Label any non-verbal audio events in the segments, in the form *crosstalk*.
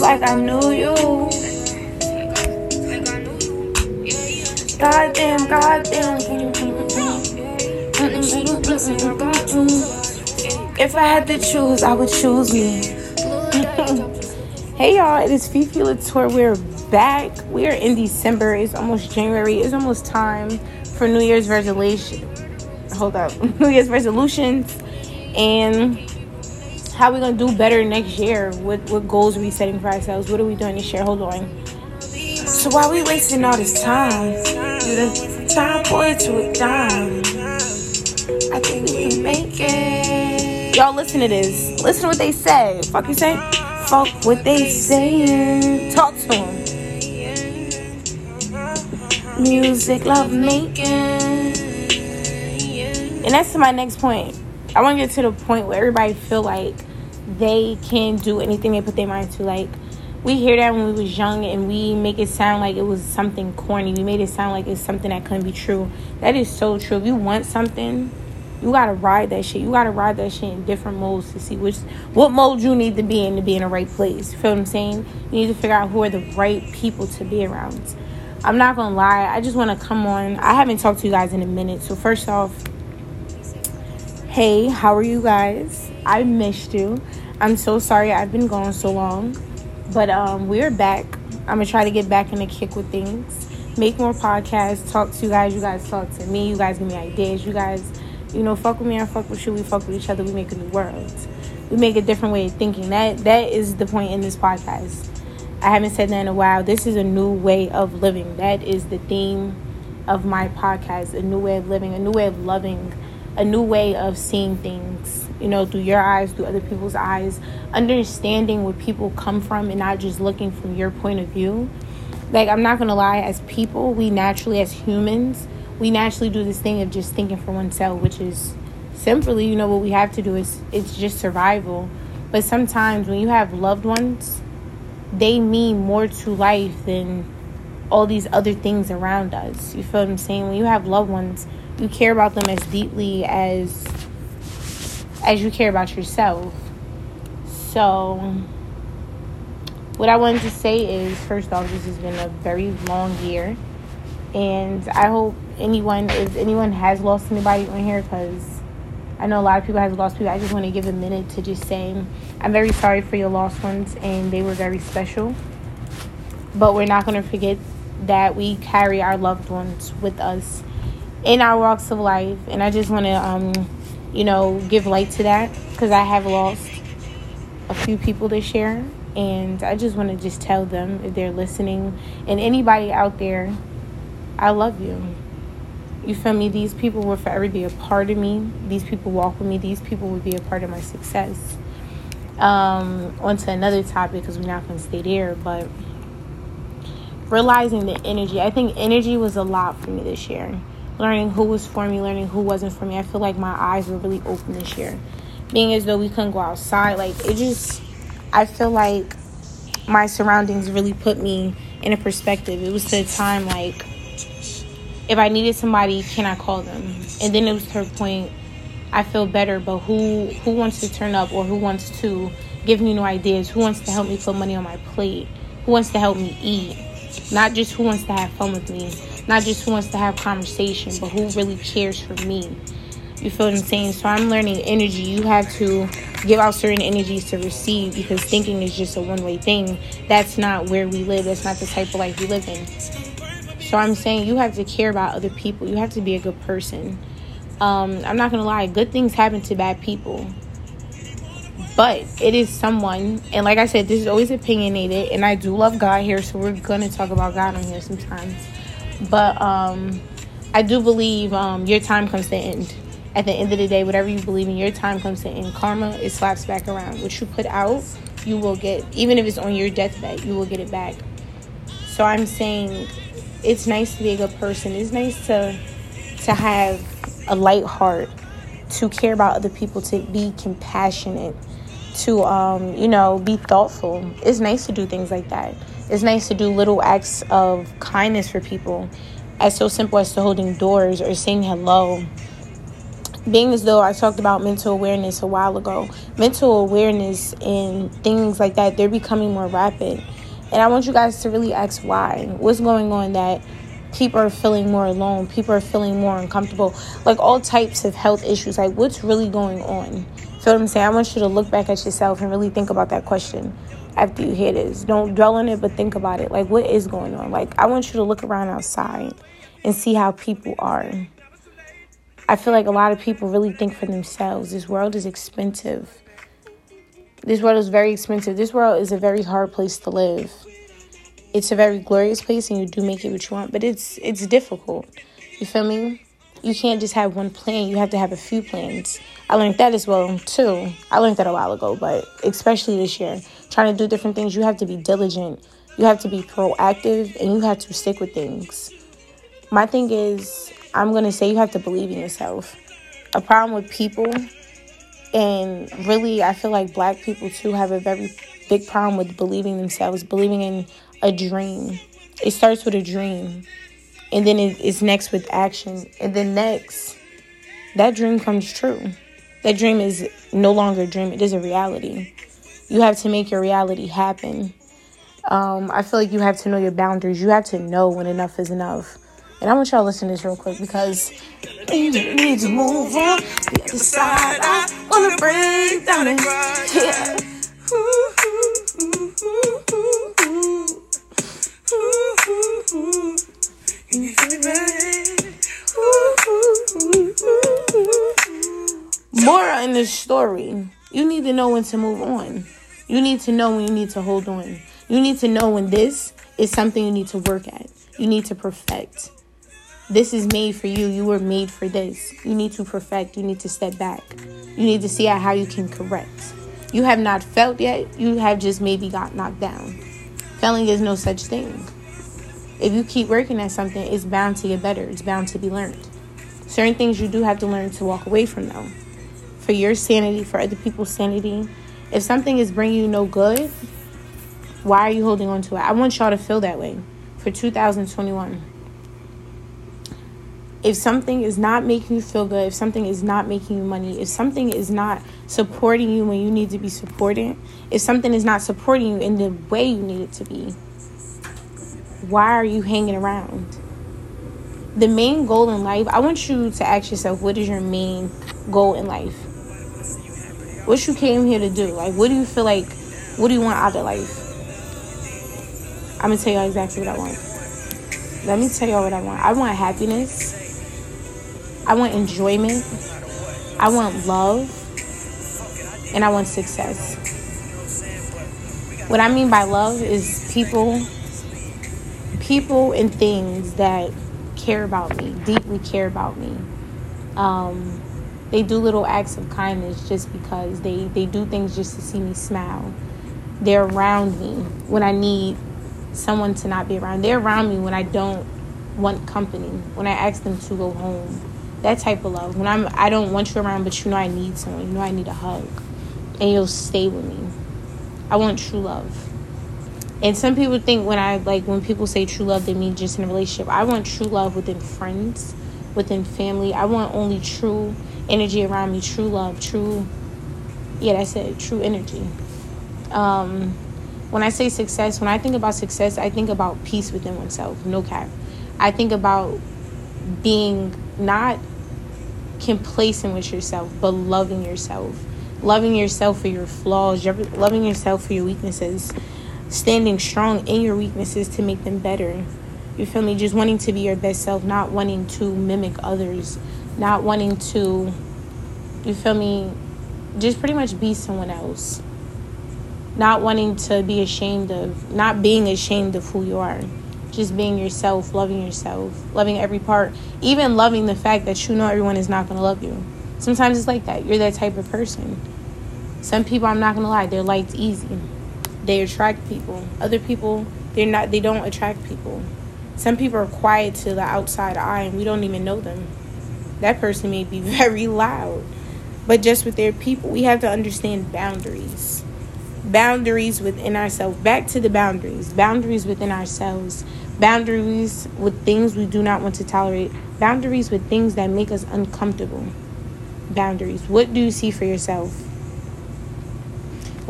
like I knew you. Goddamn, goddamn. If I had to choose, I would choose me. Hey y'all, it is Fifi Latour. We're back. We are in December. It's almost January. It's almost time for New Year's resolution. Hold up, *laughs* New Year's resolutions, and how we gonna do better next year. What what goals are we setting for ourselves? What are we doing this year? Hold on. So why we wasting all this time? Do the time boy to a dime. I think we can make it. Y'all listen to this. Listen to what they say. Fuck you say? Fuck what they saying. Talk to them. Music love making. And that's to my next point. I want to get to the point where everybody feel like they can do anything they put their mind to. Like we hear that when we was young and we make it sound like it was something corny. We made it sound like it's something that couldn't be true. That is so true. If you want something, you gotta ride that shit. You gotta ride that shit in different modes to see which what mode you need to be in to be in the right place. Feel what I'm saying? You need to figure out who are the right people to be around. I'm not gonna lie, I just wanna come on. I haven't talked to you guys in a minute. So first off, hey, how are you guys? I missed you. I'm so sorry I've been gone so long. But um we're back. I'm gonna try to get back in the kick with things. Make more podcasts, talk to you guys, you guys talk to me, you guys give me ideas, you guys you know, fuck with me, I fuck with you, we fuck with each other, we make a new world. We make a different way of thinking. That that is the point in this podcast. I haven't said that in a while. This is a new way of living. That is the theme of my podcast. A new way of living, a new way of loving, a new way of seeing things, you know, through your eyes, through other people's eyes, understanding where people come from and not just looking from your point of view. Like I'm not gonna lie, as people, we naturally as humans, we naturally do this thing of just thinking for oneself, which is simply, you know, what we have to do is it's just survival. But sometimes when you have loved ones, they mean more to life than all these other things around us. You feel what I'm saying? When you have loved ones, you care about them as deeply as as you care about yourself. So what I wanted to say is first off, this has been a very long year. And I hope anyone if anyone has lost anybody on here because I know a lot of people have lost people. I just want to give a minute to just say I'm very sorry for your lost ones and they were very special. But we're not going to forget that we carry our loved ones with us in our walks of life. And I just want to, um, you know, give light to that because I have lost a few people this year. And I just want to just tell them if they're listening and anybody out there, I love you. You feel me? These people will forever be a part of me. These people walk with me. These people will be a part of my success. Um, on to another topic because we're not going to stay there, but realizing the energy. I think energy was a lot for me this year. Learning who was for me, learning who wasn't for me. I feel like my eyes were really open this year. Being as though we couldn't go outside, like it just, I feel like my surroundings really put me in a perspective. It was a time like if I needed somebody, can I call them? And then it was her point. I feel better, but who who wants to turn up or who wants to give me new ideas? Who wants to help me put money on my plate? Who wants to help me eat? Not just who wants to have fun with me, not just who wants to have conversation, but who really cares for me. You feel what I'm saying? So I'm learning energy. You have to give out certain energies to receive because thinking is just a one way thing. That's not where we live. That's not the type of life we live in. So I'm saying you have to care about other people. You have to be a good person. Um, I'm not gonna lie, good things happen to bad people. But it is someone, and like I said, this is always opinionated, and I do love God here, so we're gonna talk about God on here sometimes. But um, I do believe um, your time comes to end. At the end of the day, whatever you believe in, your time comes to end. Karma, it slaps back around. What you put out, you will get. Even if it's on your deathbed, you will get it back. So I'm saying, it's nice to be a good person. It's nice to to have a light heart, to care about other people, to be compassionate, to um, you know, be thoughtful. It's nice to do things like that. It's nice to do little acts of kindness for people, as so simple as to holding doors or saying hello. being as though I talked about mental awareness a while ago, mental awareness and things like that, they're becoming more rapid. And I want you guys to really ask why. What's going on that people are feeling more alone? People are feeling more uncomfortable. Like all types of health issues. Like what's really going on? Feel what I'm saying? I want you to look back at yourself and really think about that question after you hear this. Don't dwell on it, but think about it. Like what is going on? Like I want you to look around outside and see how people are. I feel like a lot of people really think for themselves. This world is expensive. This world is very expensive. This world is a very hard place to live. It's a very glorious place and you do make it what you want, but it's it's difficult. You feel me? You can't just have one plan. You have to have a few plans. I learned that as well too. I learned that a while ago, but especially this year, trying to do different things, you have to be diligent. You have to be proactive and you have to stick with things. My thing is I'm going to say you have to believe in yourself. A problem with people, and really, I feel like black people too have a very big problem with believing themselves, believing in a dream. It starts with a dream, and then it's next with action, and then next, that dream comes true. That dream is no longer a dream, it is a reality. You have to make your reality happen. Um, I feel like you have to know your boundaries. You have to know when enough is enough. And I want y'all to listen to this real quick because you need to move on the other side. I wanna break down and yeah. More in the story. You need to know when to move on. You need to know when you need to hold on. You need to know when this is something you need to work at. You need to perfect. This is made for you. You were made for this. You need to perfect. You need to step back. You need to see how you can correct. You have not felt yet. You have just maybe got knocked down. Failing is no such thing. If you keep working at something, it's bound to get better. It's bound to be learned. Certain things you do have to learn to walk away from, though. For your sanity, for other people's sanity. If something is bringing you no good, why are you holding on to it? I want y'all to feel that way for 2021 if something is not making you feel good, if something is not making you money, if something is not supporting you when you need to be supported, if something is not supporting you in the way you need it to be, why are you hanging around? The main goal in life, I want you to ask yourself, what is your main goal in life? What you came here to do? Like, what do you feel like? What do you want out of life? I'm gonna tell y'all exactly what I want. Let me tell y'all what I want. I want happiness. I want enjoyment. I want love. And I want success. What I mean by love is people people and things that care about me, deeply care about me. Um, they do little acts of kindness just because they, they do things just to see me smile. They're around me when I need someone to not be around. They're around me when I don't want company, when I ask them to go home that type of love. When I'm I don't want you around, but you know I need someone. You know I need a hug. And you'll stay with me. I want true love. And some people think when I like when people say true love, they mean just in a relationship. I want true love within friends, within family. I want only true energy around me, true love, true yeah, that's it, true energy. Um, when I say success, when I think about success, I think about peace within oneself, no cap. I think about being not complacent with yourself, but loving yourself. Loving yourself for your flaws, loving yourself for your weaknesses, standing strong in your weaknesses to make them better. You feel me? Just wanting to be your best self, not wanting to mimic others, not wanting to, you feel me? Just pretty much be someone else. Not wanting to be ashamed of, not being ashamed of who you are just being yourself, loving yourself, loving every part, even loving the fact that you know everyone is not going to love you. Sometimes it's like that. You're that type of person. Some people, I'm not going to lie, their light's easy. They attract people. Other people, they're not they don't attract people. Some people are quiet to the outside eye and we don't even know them. That person may be *laughs* very loud. But just with their people, we have to understand boundaries boundaries within ourselves. Back to the boundaries. Boundaries within ourselves. Boundaries with things we do not want to tolerate. Boundaries with things that make us uncomfortable. boundaries. What do you see for yourself?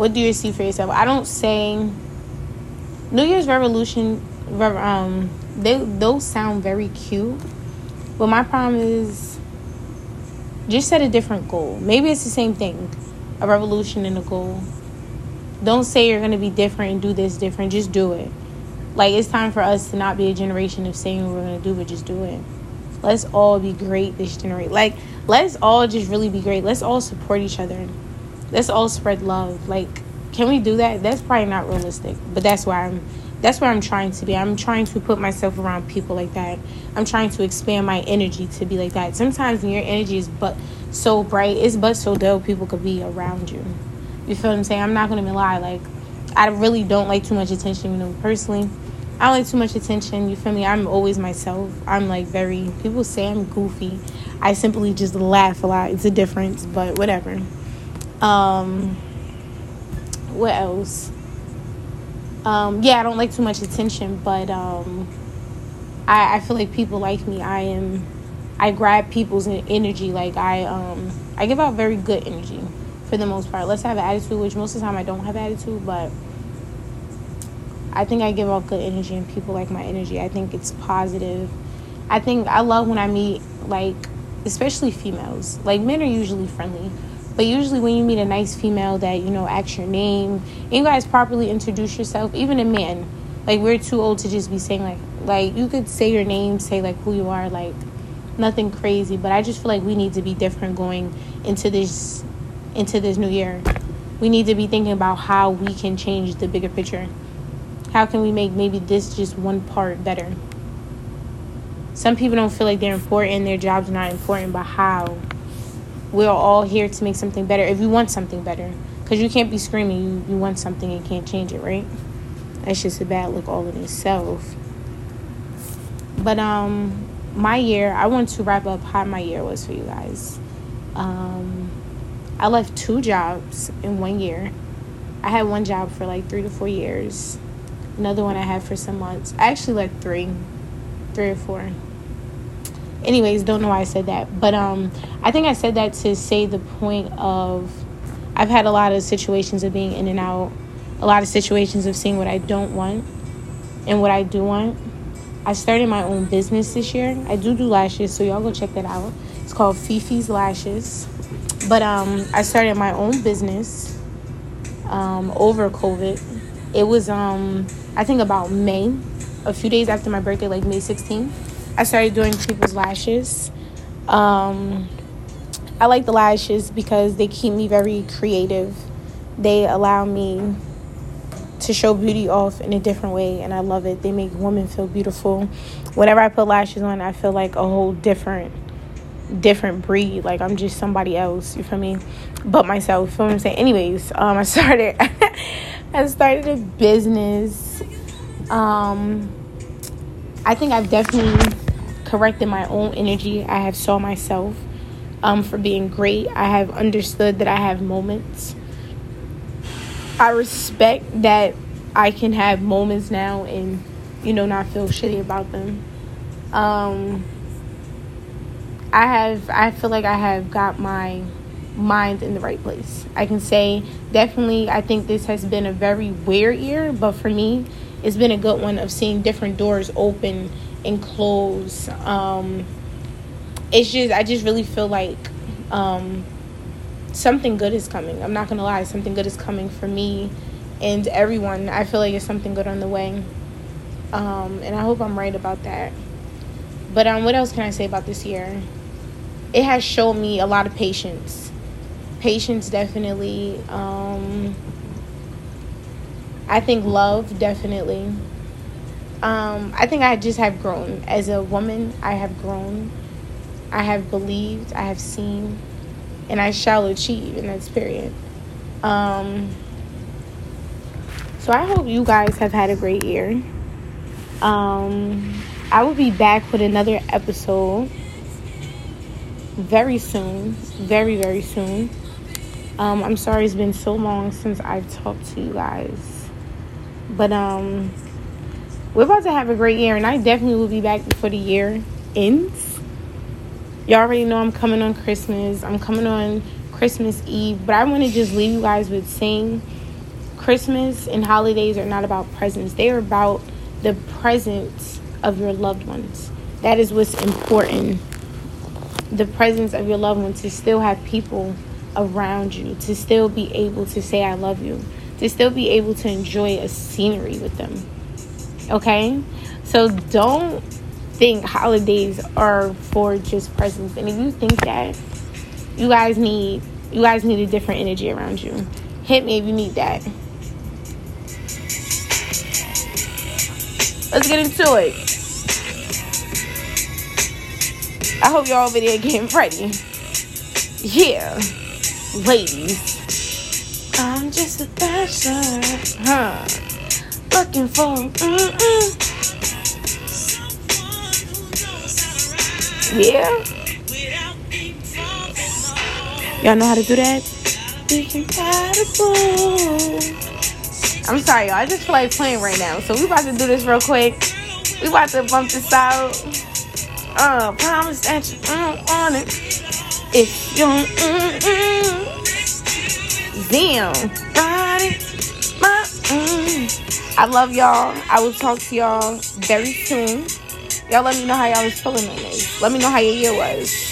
What do you see for yourself? I don't say New Year's Revolution. Um, they those sound very cute, but my problem is just set a different goal. Maybe it's the same thing, a revolution and a goal. Don't say you're gonna be different and do this different. Just do it. Like it's time for us to not be a generation of saying what we're gonna do, but just do it. Let's all be great this generation. Like let's all just really be great. Let's all support each other. Let's all spread love. Like, can we do that? That's probably not realistic, but that's why I'm that's where I'm trying to be. I'm trying to put myself around people like that. I'm trying to expand my energy to be like that. Sometimes when your energy is but so bright, it's but so dull people could be around you. You feel what I'm saying? I'm not gonna be lie, like I really don't like too much attention, you know, personally. I don't like too much attention. You feel me? I'm always myself. I'm like very. People say I'm goofy. I simply just laugh a lot. It's a difference, but whatever. Um, what else? Um, yeah, I don't like too much attention, but um, I, I feel like people like me. I am. I grab people's energy. Like I um, I give out very good energy for the most part. Let's have an attitude, which most of the time I don't have attitude, but I think I give off good energy and people like my energy. I think it's positive. I think I love when I meet like especially females. Like men are usually friendly, but usually when you meet a nice female that you know asks your name, and you guys properly introduce yourself, even a man. Like we're too old to just be saying like like you could say your name, say like who you are, like nothing crazy, but I just feel like we need to be different going into this into this new year. We need to be thinking about how we can change the bigger picture. How can we make maybe this just one part better? Some people don't feel like they're important, their job's not important, but how? We're all here to make something better if you want something better. Because you can't be screaming, you, you want something and can't change it, right? That's just a bad look all in itself. But um my year, I want to wrap up how my year was for you guys. Um I left two jobs in one year. I had one job for like three to four years another one I had for some months. I actually like three, three or four. Anyways, don't know why I said that, but um, I think I said that to say the point of I've had a lot of situations of being in and out, a lot of situations of seeing what I don't want and what I do want. I started my own business this year. I do do lashes, so y'all go check that out. It's called Fifi's Lashes. But um, I started my own business um, over COVID. It was um, I think about May, a few days after my birthday, like May 16th, I started doing people's lashes. Um, I like the lashes because they keep me very creative. They allow me to show beauty off in a different way, and I love it. They make women feel beautiful. Whenever I put lashes on, I feel like a whole different different breed. Like I'm just somebody else, you feel me? But myself, you feel what I'm saying? Anyways, um I *laughs* started I started a business. Um, I think I've definitely corrected my own energy. I have saw myself um, for being great. I have understood that I have moments. I respect that I can have moments now and you know not feel shitty about them. Um, I have. I feel like I have got my mind in the right place. I can say definitely I think this has been a very weird year, but for me, it's been a good one of seeing different doors open and close. Um, it's just I just really feel like um, something good is coming. I'm not gonna lie, something good is coming for me and everyone. I feel like it's something good on the way, um, and I hope I'm right about that. But um, what else can I say about this year? It has shown me a lot of patience patience definitely um, i think love definitely. Um, i think i just have grown. As a woman i have grown. I have believed i have seen and i shall achieve in that period. Um, so i hope you guys have had a great year. Um, i will be back with another episode very soon very very soon. Um, I'm sorry it's been so long since I've talked to you guys. But um we're about to have a great year and I definitely will be back before the year ends. Y'all already know I'm coming on Christmas. I'm coming on Christmas Eve. But I want to just leave you guys with saying Christmas and holidays are not about presents, they are about the presence of your loved ones. That is what's important. The presence of your loved ones to still have people around you, to still be able to say, I love you, to still be able to enjoy a scenery with them. Okay? So don't think holidays are for just presents. And if you think that, you guys need you guys need a different energy around you. Hit me if you need that. Let's get into it. I hope y'all there getting ready. Yeah, ladies. Just a bachelor, huh? Looking for mm-mm. Yeah. Y'all know how to do that? I'm sorry, y'all. I just feel like playing right now. So we about to do this real quick. We about to bump this out. Uh, promise that you don't want it. If you don't, mm-mm. Damn. Body, my, mm. I love y'all. I will talk to y'all very soon. Y'all let me know how y'all was feeling on this. Let me know how your year was.